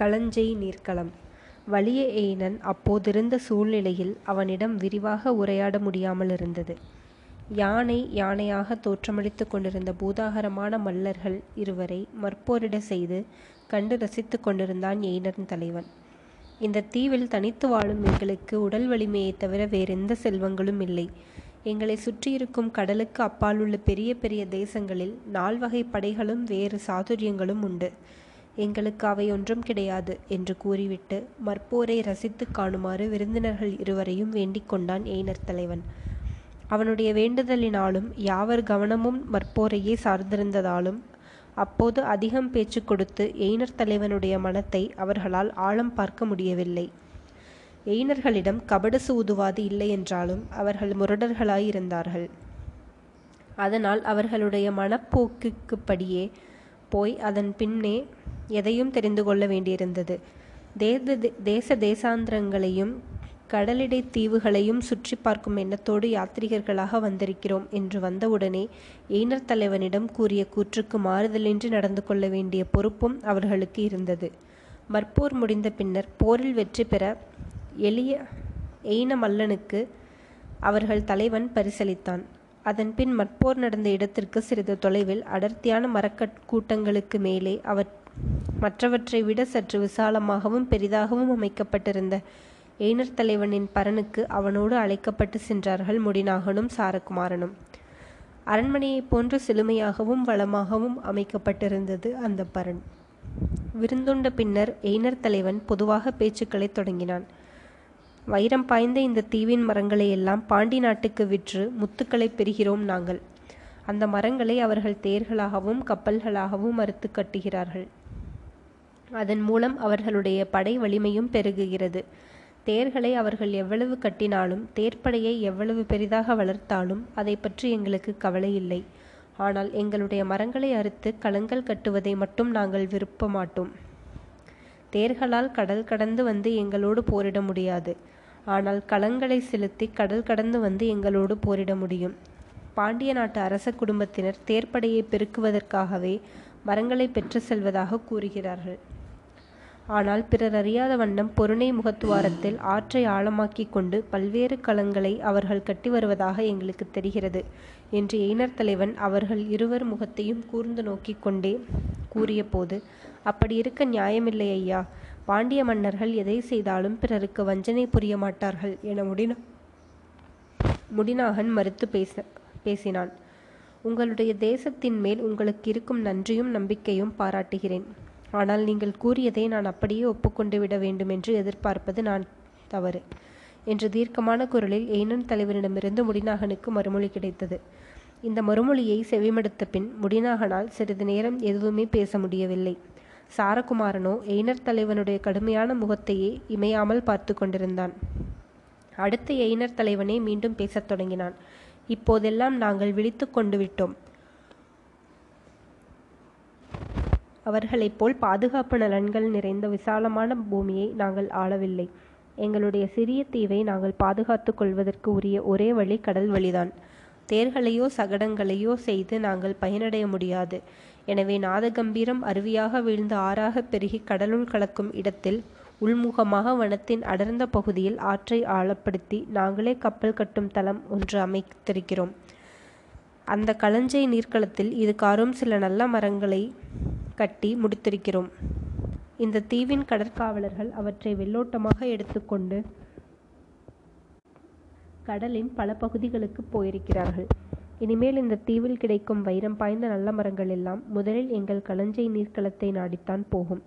களஞ்செய் நீர்க்களம் வலிய எயினன் அப்போதிருந்த சூழ்நிலையில் அவனிடம் விரிவாக உரையாட முடியாமல் இருந்தது யானை யானையாக தோற்றமளித்துக் கொண்டிருந்த பூதாகரமான மல்லர்கள் இருவரை மற்போரிடச் செய்து கண்டு ரசித்துக் கொண்டிருந்தான் எயினன் தலைவன். இந்த தீவில் தனித்து வாழும் எங்களுக்கு உடல் வலிமையை தவிர வேறெந்த செல்வங்களும் இல்லை. எங்களை சுற்றியிருக்கும் கடலுக்கு அப்பாலுள்ள பெரிய பெரிய தேசங்களில் நால்வகை படைகளும் வேறு சாதுரியங்களும் உண்டு. எங்களுக்கு அவை ஒன்றும் கிடையாது என்று கூறிவிட்டு மற்போரை ரசித்துக் காணுமாறு விருந்தினர்கள் இருவரையும் வேண்டிக் கொண்டான் எயினர் தலைவன். அவனுடைய வேண்டுதலினாலும் யாவர் கவனமும் மற்போரையே சார்ந்திருந்ததாலும் அப்போது அதிகம் பேச்சு கொடுத்து எய்னர் தலைவனுடைய மனத்தை அவர்களால் ஆழம் பார்க்க முடியவில்லை. எய்னர்களிடம் கபடசு ஊதுவாது சூதுவாது இல்லையென்றாலும் அவர்கள் முரடர்களாயிருந்தார்கள். அதனால் அவர்களுடைய மனப்போக்குக்குப்படியே போய் அதன் பின்னே எதையும் தெரிந்து கொள்ள வேண்டியிருந்தது. தேச தேசாந்திரங்களையும் கடலிடைத் தீவுகளையும் சுற்றி பார்க்கும் எண்ணத்தோடு யாத்ரீகர்களாக வந்திருக்கிறோம் என்று வந்தவுடனே எய்னர் தலைவனிடம் கூறிய கூற்றுக்கு மாறுதலின்றி நடந்து கொள்ள வேண்டிய பொறுப்பும் அவர்களுக்கு இருந்தது. மற்போர் முடிந்த பின்னர் போரில் வெற்றி பெற எளிய எய்ன மல்லனுக்கு அவர்கள் தலைவன் பரிசளித்தான். அதன்பின் மற்போர் நடந்த இடத்திற்கு சிறிது தொலைவில் அடர்த்தியான மரக்கட் கூட்டங்களுக்கு மேலே மற்றவற்றை விட சற்று விசாலமாகவும் பெரிதாகவும் அமைக்கப்பட்டிருந்த எய்னர் தலைவனின் பரனுக்கு அவனோடு அழைக்கப்பட்டு சென்றார்கள் முடிநாகனும் சாரகுமாரனும். அரண்மனையைப் போன்று சிலுமையாகவும் வளமாகவும் அமைக்கப்பட்டிருந்தது அந்த பரன் விருந்துண்ட பின்னர் எய்னர் தலைவன் பொதுவாக பேச்சுக்களைத் தொடங்கினான். வைரம் பாய்ந்த இந்த தீவின் மரங்களை எல்லாம் பாண்டி நாட்டுக்கு விற்று முத்துக்களைப் பெறுகிறோம் நாங்கள். அந்த மரங்களை அவர்கள் தேர்களாகவும் கப்பல்களாகவும் அறுத்து கட்டுகிறார்கள். அதன் மூலம் அவர்களுடைய படை வலிமையும் பெருகுகிறது. தேர்களை அவர்கள் எவ்வளவு கட்டினாலும் தேர்ப்படையை எவ்வளவு பெரிதாக வளர்த்தாலும் அதை பற்றி எங்களுக்கு கவலை கவலையில்லை. ஆனால் எங்களுடைய மரங்களை அறுத்து களங்கள் கட்டுவதை மட்டும் நாங்கள் விருப்ப மாட்டோம் தேர்களால் கடல் கடந்து வந்து எங்களோடு போரிட முடியாது. ஆனால் களங்களை செலுத்தி கடல் கடந்து வந்து எங்களோடு போரிட முடியும். பாண்டிய நாட்டு அரச குடும்பத்தினர் தேர்ப்படையைப் பெருக்குவதற்காகவே மரங்களை பெற்று செல்வதாகக் கூறுகிறார்கள். ஆனால் பிறர் அறியாத வண்ணம் பொருணை முகத்துவாரத்தில் ஆற்றை ஆழமாக்கிக் கொண்டு பல்வேறு களங்களை அவர்கள் கட்டி வருவதாக எங்களுக்குத் தெரிகிறது என்று எய்னர் தலைவன் அவர்கள் இருவர் முகத்தையும் கூர்ந்து நோக்கிக் கொண்டே கூறியபோது அப்படியிருக்க நியாயமில்லை ஐயா. பாண்டிய மன்னர்கள் எதை செய்தாலும் பிறருக்கு வஞ்சனை புரிய மாட்டார்கள் என முடிநாகன் மறுத்துப் பேசினான். உங்களுடைய தேசத்தின் மேல் உங்களுக்கு இருக்கும் நன்றியும் நம்பிக்கையும் பாராட்டுகிறேன். ஆனால் நீங்கள் கூறியதை நான் அப்படியே ஒப்புக்கொண்டு விட வேண்டுமென்று எதிர்பார்ப்பது நான் தவறு என்று தீர்க்கமான குரலில் எய்னன் தலைவனிடமிருந்து முடிநாகனுக்கு மறுமொழி கிடைத்தது. இந்த மறுமொழியை செவிமடுத்த பின் முடிநாகனால் சிறிது நேரம் எதுவுமே பேச முடியவில்லை. சாரகுமாரனோ எயினர் தலைவனுடைய கடுமையான முகத்தையே இமையாமல் பார்த்து கொண்டிருந்தான். அடுத்து எய்னர் தலைவனே மீண்டும் பேசத் தொடங்கினான். இப்போதெல்லாம் நாங்கள் விழித்து கொண்டு விட்டோம். அவர்களைப் போல் பாதுகாப்பு நலன்கள் நிறைந்த விசாலமான பூமியை நாங்கள் ஆளவில்லை. எங்களுடைய சிறிய தீவை நாங்கள் பாதுகாத்துக் கொள்வதற்கு உரிய ஒரே வழி கடல் வழிதான். தேர்களையோ சகடங்களையோ செய்து நாங்கள் பயனடைய முடியாது. எனவே நாதகம்பீரம் அருவியாக வீழ்ந்து ஆறாகப் பெருகி கடலுள் கலக்கும் இடத்தில் உள்முகமாக வனத்தின் அடர்ந்த பகுதியில் ஆற்றை ஆழப்படுத்தி நாங்களே கப்பல் கட்டும் தளம் ஒன்று அமைத்திருக்கிறோம். அந்த களஞ்சை நீர்க்களத்தில் இதுகாறும் சில நல்ல மரங்களை கட்டி முடித்திருக்கிறோம். இந்த தீவின் கடற்காவலர்கள் அவற்றை வெள்ளோட்டமாக எடுத்துக்கொண்டு கடலின் பல பகுதிகளுக்குப் போயிருக்கிறார்கள். இனிமேல் இந்த தீவில் கிடைக்கும் வைரம் பாய்ந்த நல்ல மரங்கள் எல்லாம் முதலில் எங்கள் களஞ்சை நீர்க்களத்தை நாடித்தான் போகும்.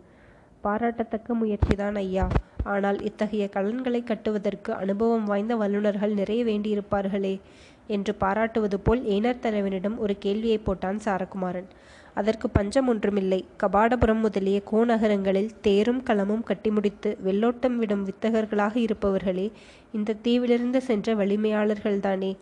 பாராட்டத்தக்க முயற்சிதான் ஐயா. ஆனால் இத்தகைய கலன்களை கட்டுவதற்கு அனுபவம் வாய்ந்த வல்லுநர்கள் நிறைய வேண்டியிருப்பார்களே என்று பாராட்டுவது போல் எயினர் தலைவனிடம் ஒரு கேள்வியைப் போட்டான் சாரகுமாரன். அதற்கு பஞ்சம் ஒன்றுமில்லை. கபாடபுரம் முதலிய கோநகரங்களில் தேரும் களமும் கட்டி முடித்து வெள்ளோட்டம் விடும் வித்தகர்களாக இருப்பவர்களே இந்த தீவிலிருந்து சென்ற வலிமையாளர்கள்தானே?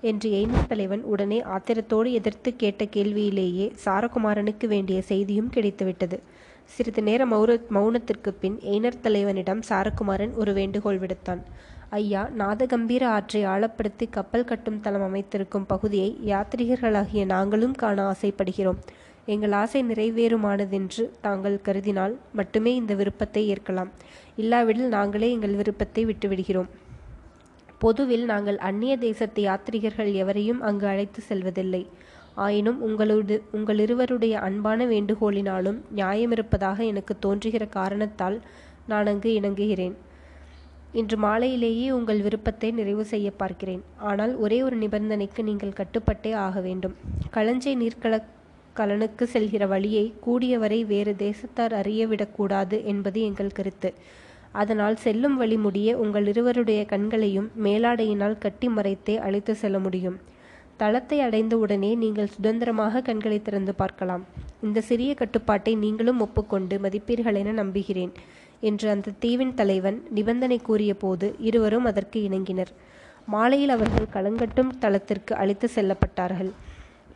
என்று எய்னர் தலைவன் உடனே ஆத்திரத்தோடு எதிர்த்து கேட்ட கேள்வியிலேயே சாரகுமாரனுக்கு வேண்டிய செய்தியும் கிடைத்துவிட்டது. சிறிது நேர மௌனத்திற்குப் பின் எய்னர் தலைவனிடம் சாரகுமாரன் ஒரு வேண்டுகோள் விடுத்தான். ஐயா நாதகம்பீர ஆற்றை ஆழப்படுத்தி கப்பல் கட்டும் தளம் அமைத்திருக்கும் பகுதியை யாத்ரீகர்களாகிய நாங்களும் காண ஆசைப்படுகிறோம். எங்கள் ஆசை நிறைவேறுமானதென்று தாங்கள் கருதினால் மட்டுமே இந்த விருப்பத்தை ஏற்கலாம். இல்லாவிடில் நாங்களே எங்கள் விருப்பத்தை விட்டுவிடுகிறோம். பொதுவில் நாங்கள் அந்நிய தேசத்து யாத்ரிகர்கள் எவரையும் அங்கு அழைத்து செல்வதில்லை. ஆயினும் உங்களோடு உங்களிருவருடைய அன்பான வேண்டுகோளினாலும் நியாயமிருப்பதாக எனக்கு தோன்றுகிற காரணத்தால் நான் அங்கு இணங்குகிறேன். இன்று மாலையிலேயே உங்கள் விருப்பத்தை நிறைவு செய்ய பார்க்கிறேன். ஆனால் ஒரே ஒரு நிபந்தனைக்கு நீங்கள் கட்டுப்பட்டே ஆக வேண்டும். களஞ்சை நீர்க்கல கலனுக்கு செல்கிற வழியை கூடியவரை வேறு தேசத்தார் அறியவிடக்கூடாது என்பது எங்கள் கருத்து. அதனால் செல்லும் வழி முடிய உங்கள் இருவருடைய கண்களையும் மேலாடையினால் கட்டி மறைத்தே அழைத்து செல்ல முடியும். தளத்தை அடைந்த உடனே நீங்கள் சுதந்திரமாக கண்களை திறந்து பார்க்கலாம். இந்த சிறிய கட்டுப்பாட்டை நீங்களும் ஒப்புக்கொண்டு மதிப்பீர்கள் என நம்புகிறேன். என்று அந்த தீவின் தலைவன் நிபந்தனை கூறிய போது இருவரும் அதற்கு இணங்கினர். மாலையில் அவர்கள் களங்கட்டும் தளத்திற்கு அழைத்து செல்லப்பட்டார்கள்.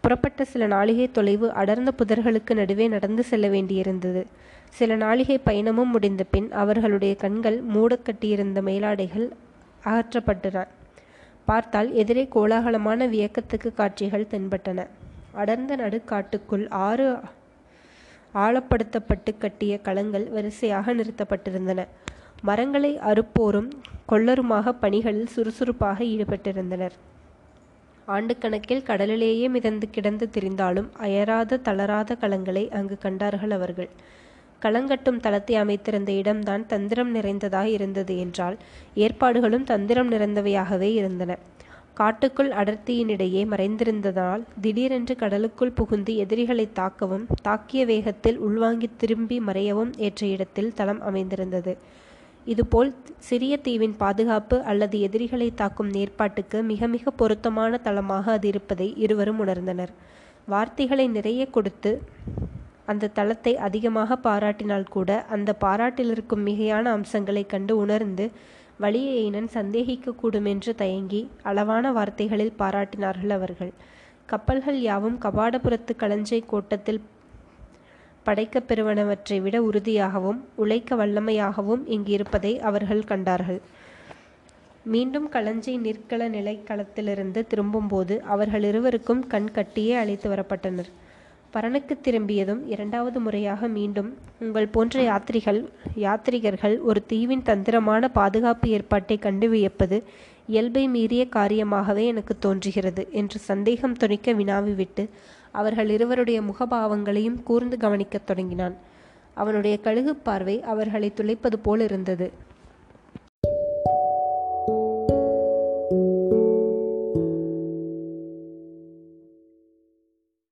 புறப்பட்ட சில நாளிகை தொலைவு அடர்ந்த புதர்களுக்கு நடுவே நடந்து செல்ல வேண்டியிருந்தது. சில நாளிகை பயணமும் முடிந்த பின் அவர்களுடைய கண்கள் மூடக்கட்டியிருந்த மேலாடைகள் அகற்றப்பட்டன. பார்த்தால் எதிரே கோலாகலமான வியக்கத்துக்கு காட்சிகள் தென்பட்டன. அடர்ந்த நடுக்காட்டுக்குள் ஆறு ஆழப்படுத்தப்பட்டு கட்டிய களங்கள் வரிசையாக நிறுத்தப்பட்டிருந்தன. மரங்களை அறுப்போரும் கொள்ளருமாக பணிகளில் சுறுசுறுப்பாக ஈடுபட்டிருந்தனர். ஆண்டுக்கணக்கில் கடலிலேயே மிதந்து கிடந்து திரிந்தாலும் அயராத தளராத களங்களை அங்கு கண்டார்கள் அவர்கள். களங்கட்டும் தளத்தை அமைத்திருந்த இடம்தான் தந்திரம் நிறைந்ததாக இருந்தது என்றால் ஏற்பாடுகளும் தந்திரம் நிறைந்தவையாகவே இருந்தன. காட்டுக்குள் அடர்த்தியினிடையே மறைந்திருந்ததால் திடீரென்று கடலுக்குள் புகுந்து எதிரிகளை தாக்கவும் தாக்கிய வேகத்தில் உள்வாங்கி திரும்பி மறையவும் ஏற்ற இடத்தில் தளம் அமைந்திருந்தது. இதுபோல் சிறிய தீவின் பாதுகாப்பு அல்லது எதிரிகளை தாக்கும் நேர்பாட்டுக்கு மிக மிக பொருத்தமான தளமாக அது இருப்பதை இருவரும் உணர்ந்தனர். வார்த்தைகளை நிறைய கொடுத்து அந்த தளத்தை அதிகமாக பாராட்டினால் கூட அந்த பாராட்டில் இருக்கும் மிகையான அம்சங்களை கண்டு உணர்ந்து வலியைனன் சந்தேகிக்கக்கூடும் என்று தயங்கி அளவான வார்த்தைகளில் பாராட்டினார்கள் அவர்கள். கப்பல்கள் யாவும் கபாடபுரத்து களஞ்சை கோட்டத்தில் படைக்கப் பெறுவனவற்றை விட உறுதியாகவும் உழைக்க வல்லமையாகவும் இங்கு இருப்பதை அவர்கள் கண்டார்கள். மீண்டும் களஞ்சை நிற்கள நிலைக்களத்திலிருந்து திரும்பும்போது அவர்கள் இருவருக்கும் கண் கட்டியே அழைத்து வரப்பட்டனர். பரனுக்கு திரும்பியதும் இரண்டாவது முறையாக மீண்டும் உங்கள் போன்ற யாத்திரிகள் யாத்ரிகர்கள் ஒரு தீவின் தந்திரமான பாதுகாப்பு ஏற்பாட்டை கண்டு வியப்பது இயல்பை மீறிய காரியமாகவே எனக்கு தோன்றுகிறது என்று சந்தேகம் துணிக்க வினாவிவிட்டு அவர்கள் இருவருடைய முகபாவங்களையும் கூர்ந்து கவனிக்கத் தொடங்கினான். அவனுடைய கழுகு பார்வை அவர்களை துளைப்பது போல் இருந்தது.